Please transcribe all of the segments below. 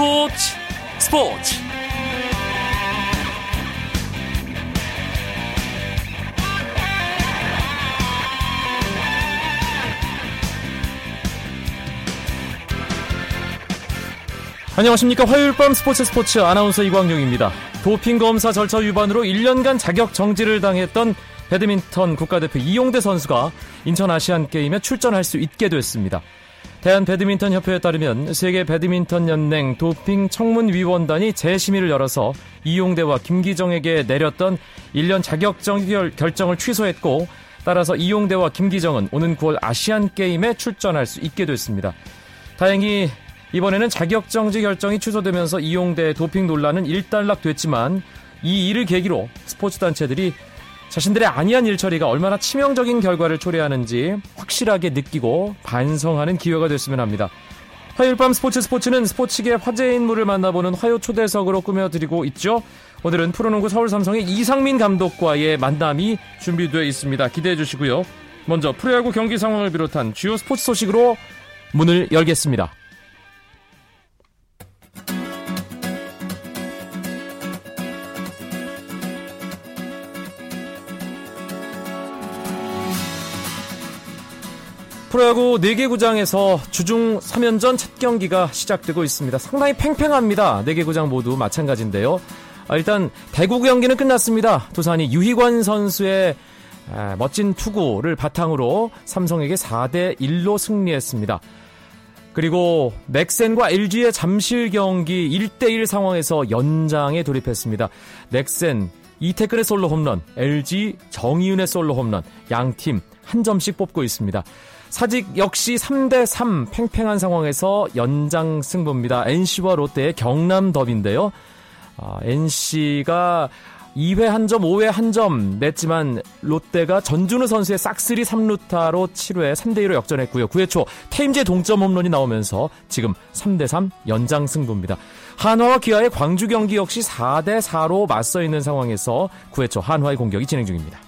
스포츠 스포츠 안녕하십니까 화요일 밤 스포츠 스포츠 아나운서 이광용입니다. 도핑 검사 절차 위반으로 1년간 자격 정지를 당했던 배드민턴 국가대표 이용대 선수가 인천 아시안 게임에 출전할 수 있게 됐습니다. 대한 배드민턴 협회에 따르면 세계 배드민턴 연맹 도핑 청문 위원단이 재심의를 열어서 이용대와 김기정에게 내렸던 1년 자격정 결정을 취소했고 따라서 이용대와 김기정은 오는 9월 아시안 게임에 출전할 수 있게 됐습니다. 다행히 이번에는 자격정지 결정이 취소되면서 이용대 도핑 논란은 일단락됐지만 이 일을 계기로 스포츠 단체들이 자신들의 아니한 일처리가 얼마나 치명적인 결과를 초래하는지 확실하게 느끼고 반성하는 기회가 됐으면 합니다. 화요일 밤 스포츠 스포츠는 스포츠계 화제 인물을 만나보는 화요 초대석으로 꾸며드리고 있죠. 오늘은 프로농구 서울 삼성의 이상민 감독과의 만남이 준비되어 있습니다. 기대해 주시고요. 먼저 프로야구 경기 상황을 비롯한 주요 스포츠 소식으로 문을 열겠습니다. 프로야구 4개 구장에서 주중 3연전 첫 경기가 시작되고 있습니다. 상당히 팽팽합니다. 4개 구장 모두 마찬가지인데요. 아, 일단 대구 경기는 끝났습니다. 두산이 유희관 선수의 아, 멋진 투구를 바탕으로 삼성에게 4대 1로 승리했습니다. 그리고 넥센과 LG의 잠실 경기 1대1 상황에서 연장에 돌입했습니다. 넥센 이태근의 솔로 홈런, LG 정이윤의 솔로 홈런, 양 팀 한 점씩 뽑고 있습니다. 사직 역시 3대3 팽팽한 상황에서 연장 승부입니다. NC와 롯데의 경남 더비인데요. 아, NC가 2회 한 점, 5회 한 점 냈지만 롯데가 전준우 선수의 싹쓸이 3루타로 7회 3대2로 역전했고요. 9회 초 테임즈의 동점 홈런이 나오면서 지금 3대3 연장 승부입니다. 한화와 기아의 광주 경기 역시 4대4로 맞서 있는 상황에서 9회 초 한화의 공격이 진행 중입니다.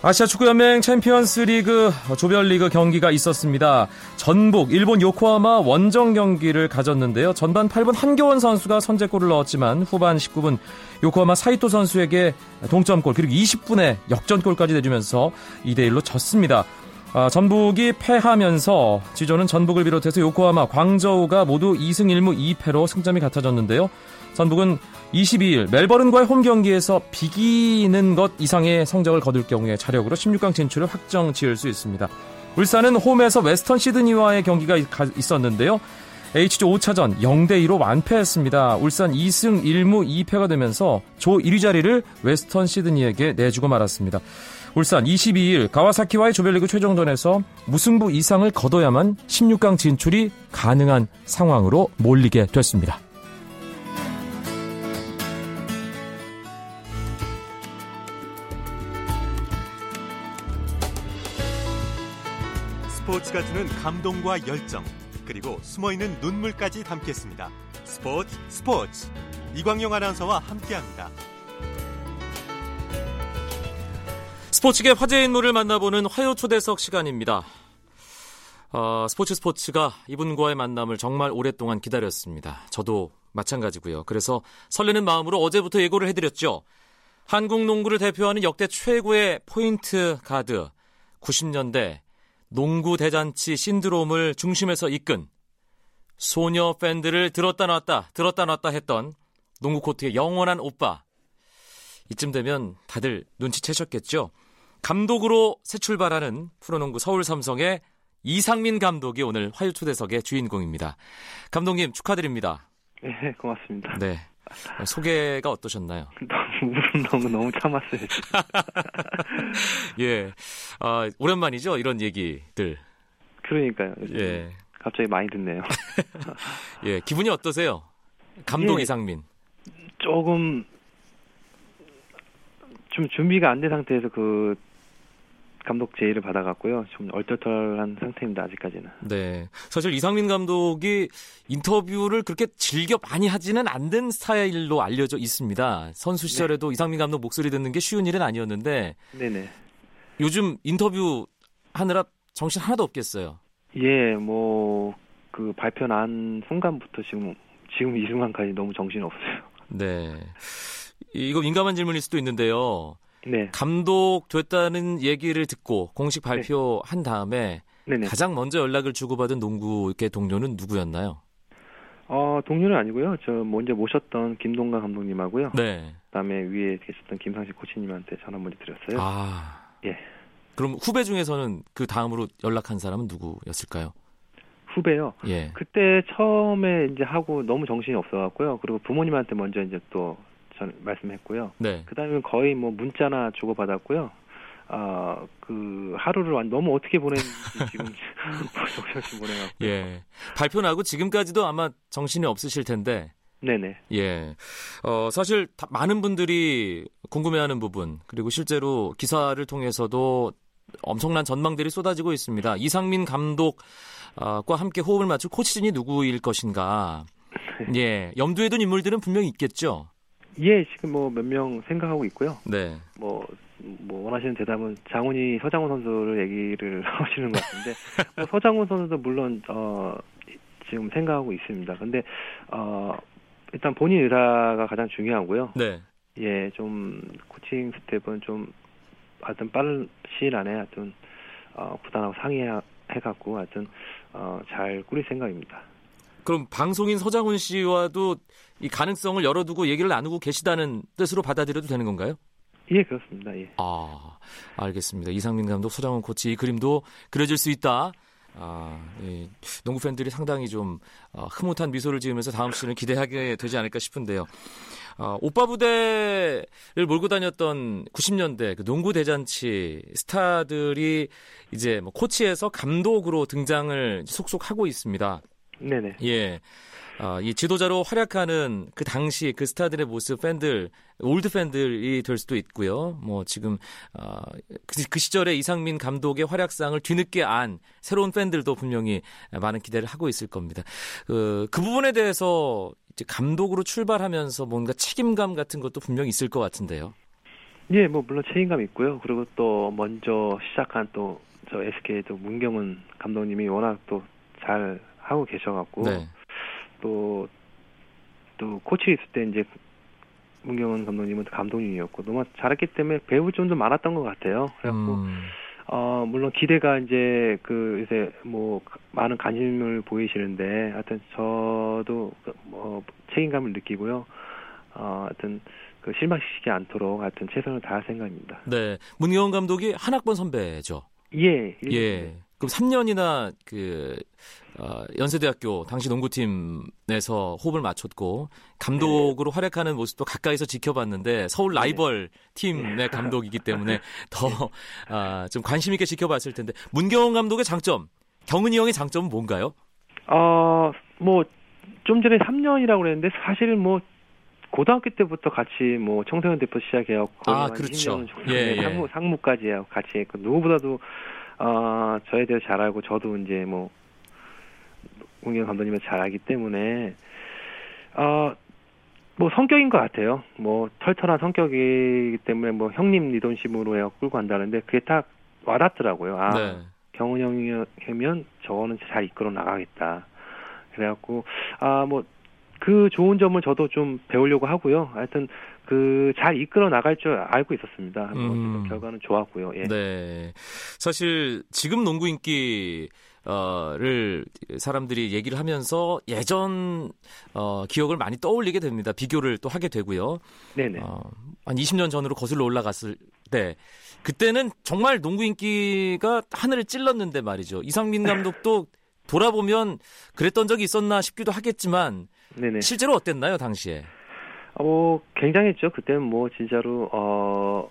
아시아 축구연맹 챔피언스 리그 조별리그 경기가 있었습니다. 전북, 일본 요코하마 원정 경기를 가졌는데요. 전반 8분 한교원 선수가 선제골을 넣었지만 후반 19분 요코하마 사이토 선수에게 동점골 그리고 20분에 역전골까지 내주면서 2대1로 졌습니다. 아, 전북이 패하면서 G조는 전북을 비롯해서 요코하마, 광저우가 모두 2승 1무 2패로 승점이 같아졌는데요. 전북은 22일 멜버른과의 홈 경기에서 비기는 것 이상의 성적을 거둘 경우에 자력으로 16강 진출을 확정 지을 수 있습니다. 울산은 홈에서 웨스턴 시드니와의 경기가 있었는데요. H조 5차전 0대2로 완패했습니다. 울산 2승 1무 2패가 되면서 조 1위 자리를 웨스턴 시드니에게 내주고 말았습니다. 울산 22일 가와사키와의 조별리그 최종전에서 무승부 이상을 거둬야만 16강 진출이 가능한 상황으로 몰리게 됐습니다. 스포츠가 주는 감동과 열정 그리고 숨어있는 눈물까지 담겠습니다. 스포츠 스포츠 이광용 아나운서와 함께합니다. 스포츠계 화제 인물을 만나보는 화요 초대석 시간입니다. 어, 스포츠 스포츠가 이분과의 만남을 정말 오랫동안 기다렸습니다. 저도 마찬가지고요. 그래서 설레는 마음으로 어제부터 예고를 해드렸죠. 한국 농구를 대표하는 역대 최고의 포인트 가드 90년대 농구 대잔치 신드롬을 중심에서 이끈 소녀 팬들을 들었다 놨다 들었다 놨다 했던 농구 코트의 영원한 오빠 이쯤 되면 다들 눈치채셨겠죠 감독으로 새 출발하는 프로농구 서울 삼성의 이상민 감독이 오늘 화요 초대석의 주인공입니다 감독님 축하드립니다 네 고맙습니다 네 소개가 어떠셨나요? 너무 너무 참았어요. 예, 아, 오랜만이죠 이런 얘기들. 그러니까요. 예, 갑자기 많이 듣네요. 예, 기분이 어떠세요? 감독 예, 이상민. 조금 좀 준비가 안 된 상태에서 그 감독 제의를 받아갔고요. 좀 얼떨떨한 상태입니다. 아직까지는. 네. 사실 이상민 감독이 인터뷰를 그렇게 즐겨 많이 하지는 않는 스타일로 알려져 있습니다. 선수 네. 시절에도 네. 이상민 감독 목소리 듣는 게 쉬운 일은 아니었는데. 네네. 요즘 인터뷰 하느라 정신 하나도 없겠어요. 예, 뭐 그 발표 난 순간부터 지금 지금 이 순간까지 너무 정신 없어요. 네. 이거 민감한 질문일 수도 있는데요. 네, 감독 됐다는 얘기를 듣고 공식 발표한 다음에 네네. 가장 먼저 연락을 주고받은 농구계 동료는 누구였나요? 어 동료는 아니고요. 저 먼저 모셨던 김동관 감독님하고요. 네. 그다음에 위에 계셨던 김상식 코치님한테 전화 먼저 드렸어요. 아. 예. 그럼 후배 중에서는 그 다음으로 연락한 사람은 누구였을까요? 후배요. 예. 그때 처음에 이제 하고 너무 정신이 없어갖고요. 그리고 부모님한테 먼저 이제 또 전 말씀했고요. 네. 그다음에 거의 뭐 문자나 주고 받았고요. 아, 그 하루를 완- 너무 어떻게 보냈는지 지금 정신없이 보내갖고. 예. 발표 나고 지금까지도 아마 정신이 없으실 텐데. 네네. 예. 어, 사실 다- 많은 분들이 궁금해하는 부분, 그리고 실제로 기사를 통해서도 엄청난 전망들이 쏟아지고 있습니다. 이상민 감독과 함께 호흡을 맞출 코치진이 누구일 것인가. 예. 염두에 둔 인물들은 분명히 있겠죠. 예, 지금 뭐 몇 명 생각하고 있고요. 네. 뭐, 뭐 원하시는 대답은 장훈이 서장훈 선수를 얘기를 하시는 것 같은데 뭐 서장훈 선수도 물론 어 지금 생각하고 있습니다. 근데 어 일단 본인 의사가 가장 중요하고요. 네. 예, 좀 코칭 스텝은 좀 하여튼 빠른 시일 안에 하여튼 어 구단하고 상의해 갖고 하여튼 어잘 꾸릴 생각입니다. 그럼 방송인 서장훈 씨와도 이 가능성을 열어두고 얘기를 나누고 계시다는 뜻으로 받아들여도 되는 건가요? 예, 그렇습니다. 예. 아, 알겠습니다. 이상민 감독, 서장훈 코치 이 그림도 그려질 수 있다. 아, 예, 농구 팬들이 상당히 좀 어, 흐뭇한 미소를 지으면서 다음 시즌을 기대하게 되지 않을까 싶은데요. 어, 오빠 부대를 몰고 다녔던 90년대 그 농구 대잔치 스타들이 이제 뭐 코치에서 감독으로 등장을 속속 하고 있습니다. 네네. 예. 아, 이 지도자로 활약하는 그 당시 그 스타들의 모습 팬들, 올드 팬들이 될 수도 있고요. 뭐 지금 아, 그, 그 시절에 이상민 감독의 활약상을 뒤늦게 안 새로운 팬들도 분명히 많은 기대를 하고 있을 겁니다. 그, 그 부분에 대해서 이제 감독으로 출발하면서 뭔가 책임감 같은 것도 분명히 있을 것 같은데요. 예, 뭐 물론 책임감 있고요. 그리고 또 먼저 시작한 또 저 SK도 문경은 감독님이 워낙 또잘 하고 계셔갖고 네. 또또 코치 있을 때 이제 문경은 감독님은 감독님이었고 너무 잘했기 때문에 배울 점도 많았던 것 같아요. 그래갖고 음, 어 물론 기대가 이제 그 요새 뭐 많은 관심을 보이시는데 하여튼 저도 그뭐 책임감을 느끼고요. 어 하여튼 그 실망시키지 않도록 하여튼 최선을 다할 생각입니다. 네. 문경원 감독이 한 학번 선배죠. 예. 예. 그럼 3년이나 그 어, 연세대학교 당시 농구팀에서 호흡을 맞췄고 감독으로 활약하는 모습도 가까이서 지켜봤는데 서울 라이벌 팀의 감독이기 때문에 더 아, 좀 관심 있게 지켜봤을 텐데 문경원 감독의 장점, 경은이 형의 장점은 뭔가요? 어, 뭐, 좀 전에 3년이라고 그랬는데, 사실은 뭐, 고등학교 때부터 같이 뭐, 청소년 대표 시작해요. 아, 한 그렇죠. 20년 정도 예, 예. 상무, 상무까지 해요. 같이 했고, 누구보다도, 어, 저에 대해서 잘 알고, 저도 이제 뭐, 공경 감독님을 잘 알기 때문에, 어, 뭐 성격인 것 같아요. 뭐 털털한 성격이기 때문에 뭐 형님 리더십으로 해서 끌고 간다는데 그게 딱 와닿더라고요. 아, 네. 경훈 형이면 저거는 잘 이끌어 나가겠다. 그래갖고 아 뭐 그 좋은 점을 저도 좀 배우려고 하고요. 하여튼 그 잘 이끌어 나갈 줄 알고 있었습니다. 뭐 음. 결과는 좋았고요. 예. 네. 사실 지금 농구 인기 어를 사람들이 얘기를 하면서 예전 어 기억을 많이 떠올리게 됩니다. 비교를 또 하게 되고요. 네네. 어, 한 20년 전으로 거슬러 올라갔을 때 그때는 정말 농구 인기가 하늘을 찔렀는데 말이죠. 이상민 감독도 돌아보면 그랬던 적이 있었나 싶기도 하겠지만 네네. 실제로 어땠나요 당시에? 어, 굉장했죠. 그때는 뭐 진짜로 어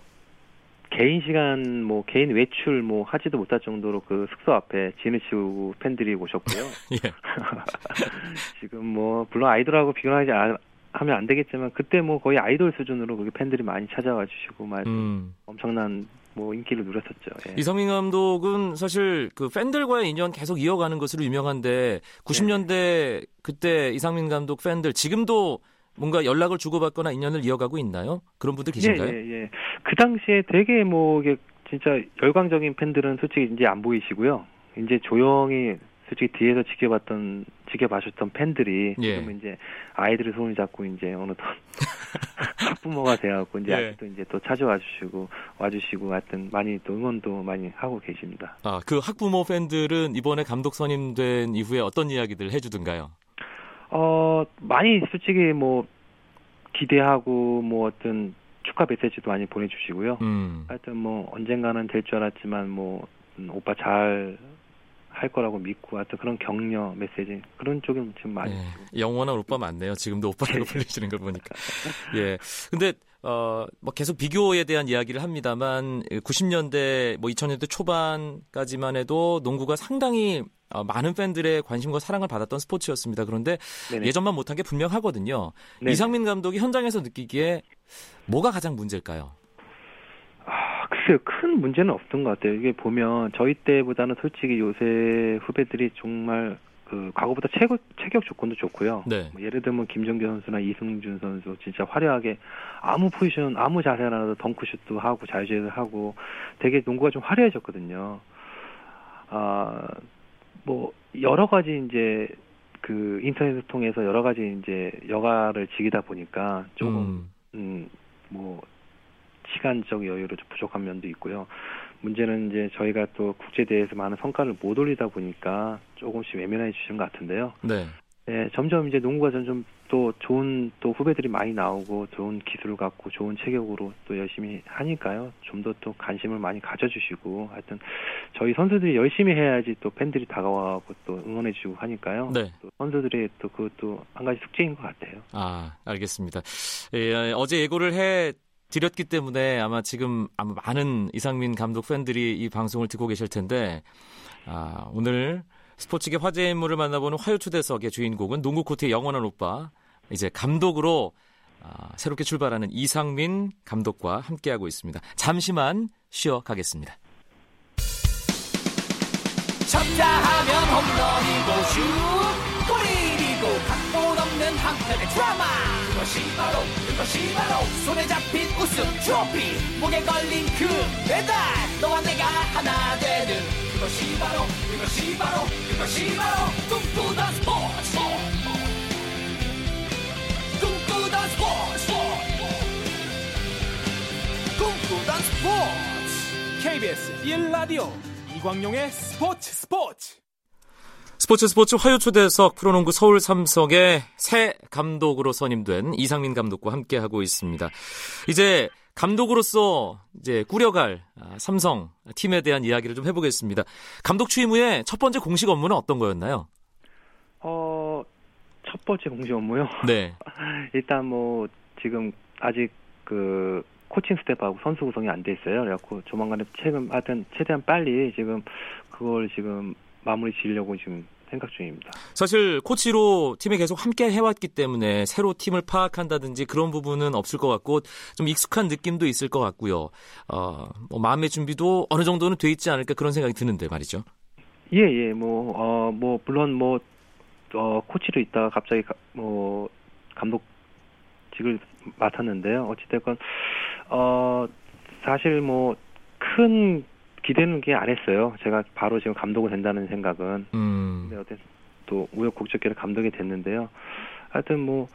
개인 시간 뭐 개인 외출 뭐 하지도 못할 정도로 그 숙소 앞에 치우고 팬들이 오셨고요. 예. 지금 뭐 물론 아이돌하고 비교하지 안- 하면 안 되겠지만 그때 뭐 거의 아이돌 수준으로 그렇게 팬들이 많이 찾아와 주시고 막 음. 엄청난 뭐 인기를 누렸었죠. 예. 이상민 감독은 사실 그 팬들과의 인연 계속 이어가는 것으로 유명한데 90년대 그때 이상민 감독 팬들 지금도 뭔가 연락을 주고받거나 인연을 이어가고 있나요? 그런 분들 계신가요? 예, 예, 예. 그 당시에 되게 뭐 이게 진짜 열광적인 팬들은 솔직히 이제 안 보이시고요. 이제 조용히 솔직히 뒤에서 지켜봤던 지켜봐주셨던 팬들이 예. 지금 이제 아이들의 손을 잡고 이제 어느덧 학부모가 되어갖고 이제 예. 아직도 이제 또 찾아와 주시고 와주시고 하여튼 많이 또 응원도 많이 하고 계십니다. 아, 그 학부모 팬들은 이번에 감독 선임된 이후에 어떤 이야기들 해주던가요? 어 많이 솔직히 뭐 기대하고 뭐 어떤 축하 메시지도 많이 보내주시고요. 음. 하여튼 뭐 언젠가는 될 줄 알았지만 뭐 음, 오빠 잘 할 거라고 믿고 하여튼 그런 격려 메시지 그런 쪽에 지금 많이 예, 영원한 오빠 맞네요. 지금도 오빠라고 불리시는 걸 보니까. 예. 근데 어, 뭐 계속 비교에 대한 이야기를 합니다만 90년대 뭐 2000년대 초반까지만 해도 농구가 상당히 어, 많은 팬들의 관심과 사랑을 받았던 스포츠였습니다. 그런데 네네. 예전만 못한 게 분명하거든요. 네. 이상민 감독이 현장에서 느끼기에 뭐가 가장 문제일까요? 아, 글쎄요, 큰 문제는 없던 것 같아요. 이게 보면 저희 때보다는 솔직히 요새 후배들이 정말 그 과거보다 체격, 체격 조건도 좋고요. 네. 뭐 예를 들면 김정규 선수나 이승준 선수 진짜 화려하게 아무 포지션, 아무 자세 하나도 덩크슛도 하고 자유제도 하고 되게 농구가 좀 화려해졌거든요. 아, 뭐 여러 가지 이제 그 인터넷을 통해서 여러 가지 이제 여가를 즐기다 보니까 조금 음, 음, 뭐, 시간적 여유로 좀 부족한 면도 있고요. 문제는 이제 저희가 또 국제대회에서 많은 성과를 못 올리다 보니까 조금씩 외면해 주시는 것 같은데요. 네. 예, 점점 이제 농구가 점점 또 좋은 또 후배들이 많이 나오고 좋은 기술을 갖고 좋은 체격으로 또 열심히 하니까요. 좀 더 또 관심을 많이 가져주시고 하여튼 저희 선수들이 열심히 해야지 또 팬들이 다가와고 또 응원해 주시고 하니까요. 네. 또 선수들의 또 그것도 한 가지 숙제인 것 같아요. 아, 알겠습니다. 예, 어제 예고를 해 드렸기 때문에 아마 지금 아마 많은 이상민 감독 팬들이 이 방송을 듣고 계실 텐데 아, 오늘 스포츠계 화제 인물을 만나보는 화요 초대석의 주인공은 농구 코트의 영원한 오빠 이제 감독으로 아, 새롭게 출발하는 이상민 감독과 함께하고 있습니다. 잠시만 쉬어 가겠습니다. 쳤다 하면 홈런이고 슛 골이고 각본 없는 한편의 드라마 그것이 바로 그것이 바로 손에 잡힌 우승 트로피 목에 걸린 그 배달 너와 내가 하나 되는 그것이 바로 그것이 바로 그것이 바로 꿈꾸던 스포츠 꿈꾸던 스포츠 꿈꾸던 스포츠 KBS 1라디오 이광용의 스포츠 스포츠 스포츠 스포츠 화요 초대석 프로농구 서울 삼성의 새 감독으로 선임된 이상민 감독과 함께하고 있습니다. 이제 감독으로서 이제 꾸려갈 아, 삼성 팀에 대한 이야기를 좀 해보겠습니다. 감독 취임 후에 첫 번째 공식 업무는 어떤 거였나요? 어, 첫 번째 공식 업무요. 네. 일단 뭐 지금 아직 그 코칭 스텝하고 선수 구성이 안 돼 있어요. 그래갖고 조만간에 최근 하여튼 최대한 빨리 지금 그걸 지금 마무리 지으려고 지금 생각 중입니다. 사실 코치로 팀에 계속 함께 해왔기 때문에 새로 팀을 파악한다든지 그런 부분은 없을 것 같고 좀 익숙한 느낌도 있을 것 같고요. 어, 뭐 마음의 준비도 어느 정도는 돼 있지 않을까 그런 생각이 드는데 말이죠. 예, 예, 뭐, 어, 뭐, 물론 뭐, 어, 코치로 있다가 갑자기 가- 뭐, 감독직을 맡았는데요. 어찌됐건, 어, 사실 뭐, 큰 기대는 게 안 했어요. 제가 바로 지금 감독이 된다는 생각은. 음. 근데 어쨌든 또 우여곡절계로 감독이 됐는데요. 하여튼 뭐,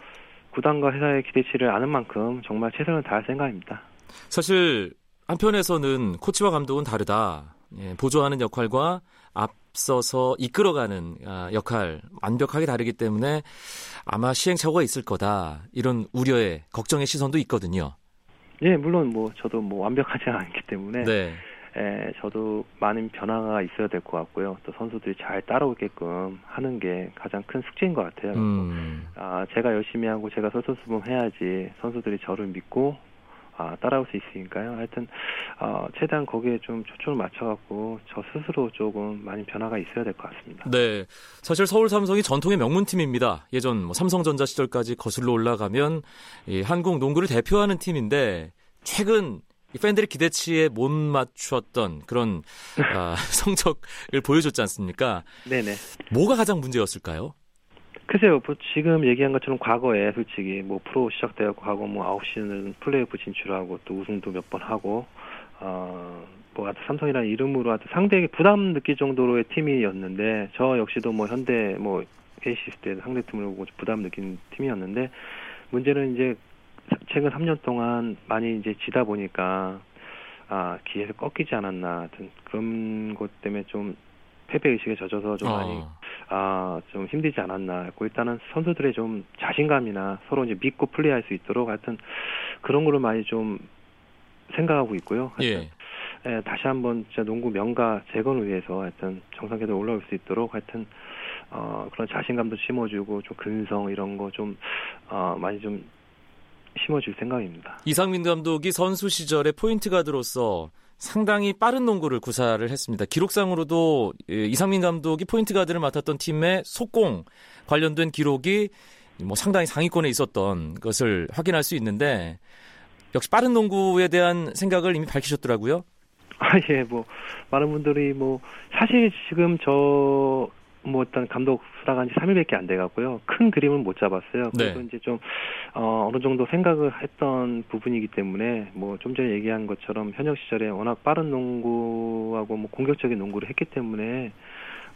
구단과 회사의 기대치를 아는 만큼 정말 최선을 다할 생각입니다. 사실 한편에서는 코치와 감독은 다르다. 예, 보조하는 역할과 앞서서 이끌어가는 아, 역할 완벽하게 다르기 때문에 아마 시행착오가 있을 거다. 이런 우려의 걱정의 시선도 있거든요. 예, 물론 뭐, 저도 뭐 완벽하지 않기 때문에. 네. 에, 저도 많은 변화가 있어야 될 것 같고요. 또 선수들이 잘 따라오게끔 하는 게 가장 큰 숙제인 것 같아요. 음. 아, 제가 열심히 하고 제가 설설수범 해야지 선수들이 저를 믿고 아, 따라올 수 있으니까요. 하여튼 어, 최대한 거기에 좀 초점을 맞춰갖고 저 스스로 조금 많이 변화가 있어야 될 것 같습니다. 네. 사실 서울 삼성이 전통의 명문팀입니다. 예전 뭐 삼성전자 시절까지 거슬러 올라가면 이 한국 농구를 대표하는 팀인데 최근 이 팬들의 기대치에 못 맞췄던 그런 아, 성적을 보여줬지 않습니까? 네네. 뭐가 가장 문제였을까요? 글쎄요, 뭐 지금 얘기한 것처럼 과거에 솔직히 뭐 프로 시작되었고 하고 뭐 아홉 시즌은 플레이오프 진출하고 또 우승도 몇 번 하고 어, 뭐 하여튼 삼성이라는 이름으로 하여튼 상대에게 부담 느낄 정도로의 팀이었는데 저 역시도 뭐 현대 뭐 에이시스 때 상대 팀을 보고 부담 느낀 팀이었는데 문제는 이제 최근 3년 동안 많이 이제 지다 보니까 아 기회에서 꺾이지 않았나 하여튼 그런 것 때문에 좀 패배 의식에 젖어서 좀 많이 어. 아, 좀 힘들지 않았나 했고, 일단은 선수들의 좀 자신감이나 서로 이제 믿고 플레이할 수 있도록 하여튼 그런 거를 많이 좀 생각하고 있고요. 하여튼, 예. 예, 다시 한번 진짜 농구 명가 재건을 위해서 하여튼 정상계에 올라올 수 있도록 하여튼 어, 그런 자신감도 심어주고 좀 근성 이런 거 좀 어, 많이 좀 심어줄 생각입니다. 이상민 감독이 선수 시절에 포인트 가드로서 상당히 빠른 농구를 구사를 했습니다. 기록상으로도 예, 이상민 감독이 포인트 가드를 맡았던 팀의 속공 관련된 기록이 뭐 상당히 상위권에 있었던 것을 확인할 수 있는데 역시 빠른 농구에 대한 생각을 이미 밝히셨더라고요. 아, 예, 뭐, 많은 분들이 뭐, 사실 지금 저, 뭐, 일단 감독 수락한 지 3일밖에 안 돼갖고요. 큰 그림은 못 잡았어요. 그래서 네. 이제 좀, 어, 어느 정도 생각을 했던 부분이기 때문에, 뭐, 좀 전에 얘기한 것처럼 현역 시절에 워낙 빠른 농구하고 뭐, 공격적인 농구를 했기 때문에,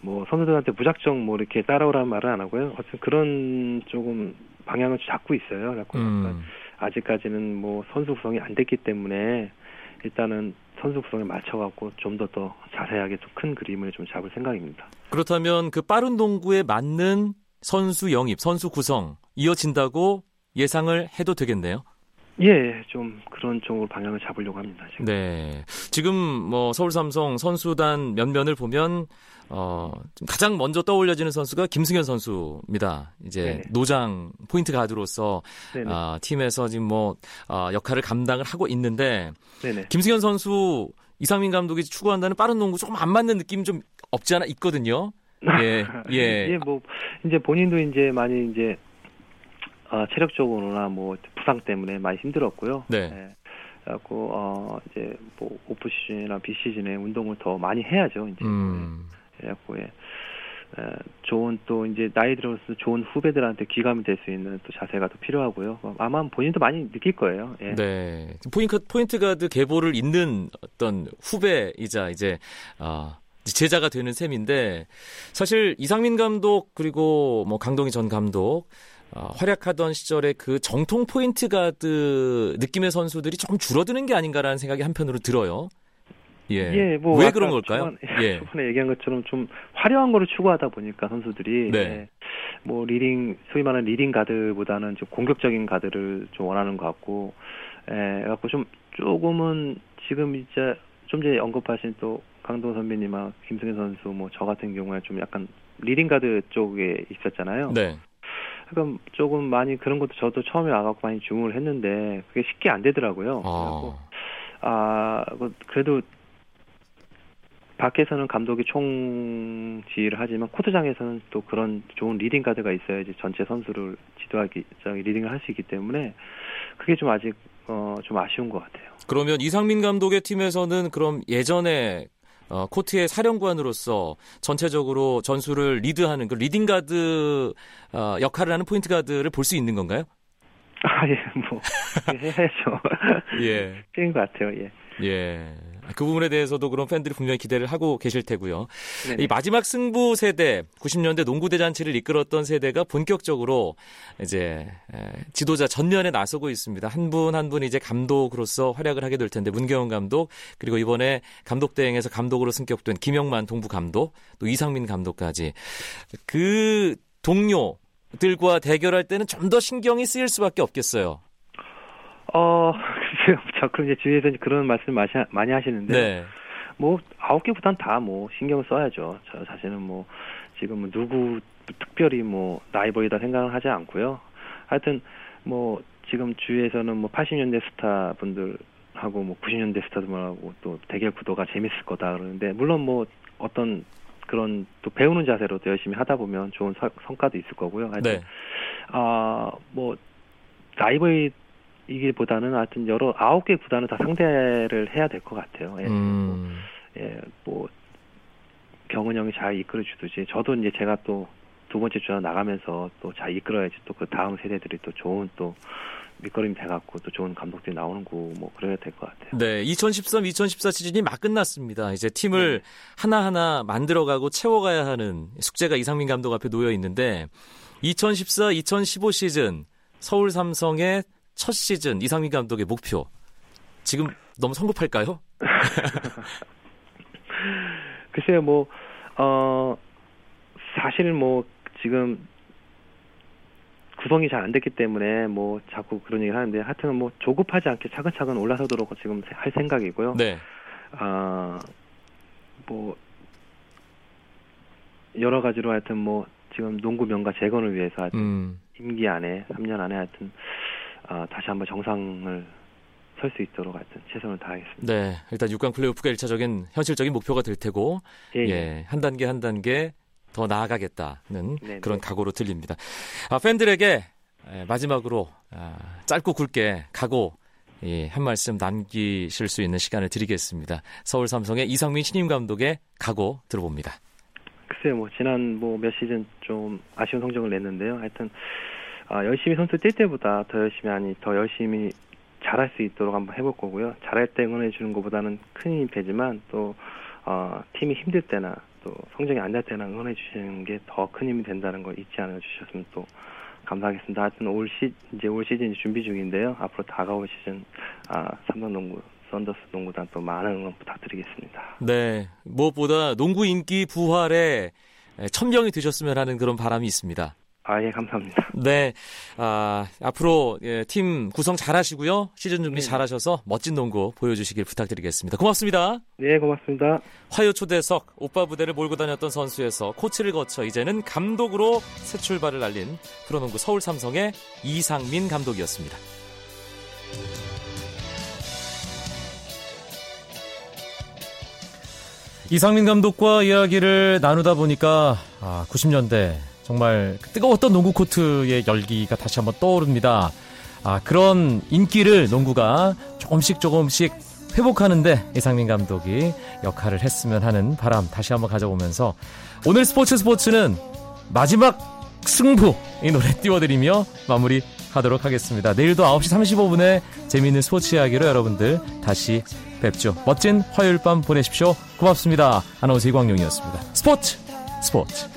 뭐, 선수들한테 무작정 뭐, 이렇게 따라오라는 말은 안 하고요. 어쨌든 그런 조금 방향을 잡고 있어요. 약간 음. 아직까지는 뭐 선수 구성이 안 됐기 때문에 일단은 선수 구성에 맞춰갖고 좀 더 더 자세하게 좀 큰 그림을 좀 잡을 생각입니다. 그렇다면 그 빠른 농구에 맞는 선수 영입, 선수 구성 이어진다고 예상을 해도 되겠네요. 예, 좀 그런 쪽으로 방향을 잡으려고 합니다. 지금. 네. 지금 뭐 서울 삼성 선수단 면면을 보면 어, 좀 가장 먼저 떠올려지는 선수가 김승현 선수입니다. 이제 네네. 노장 포인트 가드로서 아, 팀에서 지금 뭐 아, 역할을 감당을 하고 있는데 네네. 김승현 선수 이상민 감독이 추구한다는 빠른 농구 조금 안 맞는 느낌 좀 없지 않아 있거든요. 예, 예. 예, 뭐 이제 본인도 이제 많이 이제 어, 체력적으로나 뭐 부상 때문에 많이 힘들었고요. 네. 예. 그래갖고 어 이제 뭐 오프 시즌이나 비 시즌에 운동을 더 많이 해야죠. 이제 음. 그래갖고 예. 에, 좋은 또 이제 나이 들어서 좋은 후배들한테 귀감이 될 수 있는 또 자세가 더 필요하고요. 어, 아마 본인도 많이 느낄 거예요. 예. 네. 포인트, 포인트 가드 계보를 잇는 어떤 후배이자 이제, 아, 제자가 되는 셈인데, 사실 이상민 감독, 그리고 뭐 강동희 전 감독, 아, 활약하던 시절에 그 정통 포인트 가드 느낌의 선수들이 조금 줄어드는 게 아닌가라는 생각이 한편으로 들어요. 예. 예, 뭐 왜 그런 걸까요? 초반, 예. 초반에 얘기한 것처럼 좀 화려한 거를 추구하다 보니까 선수들이 네. 예, 뭐 leading 소위 말하는 leading 가드보다는 좀 공격적인 가드를 좀 원하는 것 같고, 예, 갖고 좀 조금은 지금 이제 좀 전에 언급하신 또 강동희 선배님과 김승현 선수 뭐 저 같은 경우에 좀 약간 leading 가드 쪽에 있었잖아요. 네. 그러니까 조금 많이 그런 것도 저도 처음에 와갖고 많이 주문을 했는데 그게 쉽게 안 되더라고요. 어. 아, 그- 그래도 밖에서는 감독이 총 지휘를 하지만 코트장에서는 또 그런 좋은 leading 가드가 있어야지 전체 선수를 지도하기, leading을 할 수 있기 때문에 그게 좀 아직 어, 좀 아쉬운 것 같아요. 그러면 이상민 감독의 팀에서는 그럼 예전에 어, 코트의 사령관으로서 전체적으로 전술을 리드하는 그 leading 가드 어, 역할을 하는 포인트 가드를 볼 수 있는 건가요? 아, 예, 뭐, 예, 해야죠. 예. 것 같아요, 예. 예. 그 부분에 대해서도 그런 팬들이 분명히 기대를 하고 계실 테고요. 네네. 이 마지막 승부 세대, 90년대 농구 대잔치를 이끌었던 세대가 본격적으로 이제 에, 지도자 전면에 나서고 있습니다. 한 분 한 분 이제 감독으로서 활약을 하게 될 텐데 문경원 감독 그리고 이번에 감독 대행에서 감독으로 승격된 김영만 동부 감독 또 이상민 감독까지 그 동료 들과 대결할 때는 좀 더 신경이 쓰일 수밖에 없겠어요. 어, 글쎄요. 자꾸 이제 주위에서 그런 말씀 많이, 하- 하시는데. 네. 뭐 아홉 개보단 다뭐 신경을 써야죠. 저 자신은 뭐 지금 뭐 누구 특별히 뭐 라이벌이다 생각을 하지 않고요. 하여튼 뭐 지금 주위에서는 뭐 80년대 스타 분들 하고 뭐 90년대 스타들하고 또 대결 구도가 재밌을 거다 그러는데 물론 뭐 어떤 그런 또 배우는 자세로 또 열심히 하다 보면 좋은 서- 성과도 있을 거고요. 하여튼 네. 아뭐 라이벌 이기보다는 하여튼 여러 아홉 개 구단을 다 상대를 해야 될 것 같아요. 예. 음. 예, 뭐 경은 형이 잘 이끌어 주듯이 저도 이제 제가 또 두 번째 주자 나가면서 또 잘 이끌어야지 또 그 다음 세대들이 또 좋은 또 밑거름이 돼갖고 또 좋은 감독들이 나오는 거뭐 그래야 될 것 같아요. 네, 2013, 2014 시즌이 막 끝났습니다. 이제 팀을 하나하나 만들어가고 채워가야 하는 숙제가 이상민 감독 앞에 놓여 있는데 2014, 2015 시즌 서울 삼성의 첫 시즌 이상민 감독의 목표 지금 너무 성급할까요? 글쎄요, 뭐, 어, 사실 뭐, 지금, 구성이 잘 안 됐기 때문에 뭐, 자꾸 그런 얘기를 하는데, 하여튼 뭐, 조급하지 않게 차근차근 올라서도록 지금 할 생각이고요. 네. 아, 뭐, 여러 가지로 하여튼 뭐, 지금 농구 명가 재건을 위해서 하여튼 음. 임기 안에, 3년 안에 하여튼, 아, 다시 한번 정상을 설 수 있도록 하여튼 최선을 다하겠습니다. 네. 일단 6강 플레이오프가 1차적인 현실적인 목표가 될 테고 예, 예. 예, 한 단계 한 단계 더 나아가겠다는 네, 그런 네. 각오로 들립니다. 아, 팬들에게 에, 마지막으로 아, 짧고 굵게 각오 예, 한 말씀 남기실 수 있는 시간을 드리겠습니다. 서울 삼성의 이상민 신임 감독의 각오 들어봅니다. 글쎄요, 뭐 지난 뭐 몇 시즌 좀 아쉬운 성적을 냈는데요. 하여튼 아, 열심히 선수 뛸 때보다 더 열심히 하니 더 열심히 잘할 수 있도록 한번 해볼 거고요. 잘할 때 응원해 주는 것보다는 큰 힘이 되지만 또 어, 팀이 힘들 때나 또 성적이 안 될 때나 응원해 주시는 게 더 큰 힘이 된다는 걸 잊지 않아 주셨으면 또 감사하겠습니다. 하여튼 올 시, 이제 올 시즌 준비 중인데요. 앞으로 다가올 시즌 아, 삼성 농구 썬더스 농구단 또 많은 응원 부탁드리겠습니다. 네. 무엇보다 농구 인기 부활에 에, 천명이 되셨으면 하는 그런 바람이 있습니다. 아, 예, 감사합니다. 네. 아, 앞으로 예, 팀 구성 잘 하시고요. 시즌 준비 네. 잘 하셔서 멋진 농구 보여주시길 부탁드리겠습니다. 고맙습니다. 네, 고맙습니다. 화요 초대석 오빠 부대를 몰고 다녔던 선수에서 코치를 거쳐 이제는 감독으로 새 출발을 알린 프로농구 서울 삼성의 이상민 감독이었습니다. 이상민 감독과 이야기를 나누다 보니까 아, 90년대 정말 뜨거웠던 농구 코트의 열기가 다시 한번 떠오릅니다. 아, 그런 인기를 농구가 조금씩 조금씩 회복하는데 이상민 감독이 역할을 했으면 하는 바람 다시 한번 가져보면서 오늘 스포츠 스포츠는 마지막 승부 이 노래 띄워드리며 마무리 하도록 하겠습니다. 내일도 9시 35분에 재미있는 스포츠 이야기로 여러분들 다시 뵙죠. 멋진 화요일 밤 보내십시오. 고맙습니다. 아나운서 이광용이었습니다. 스포츠 스포츠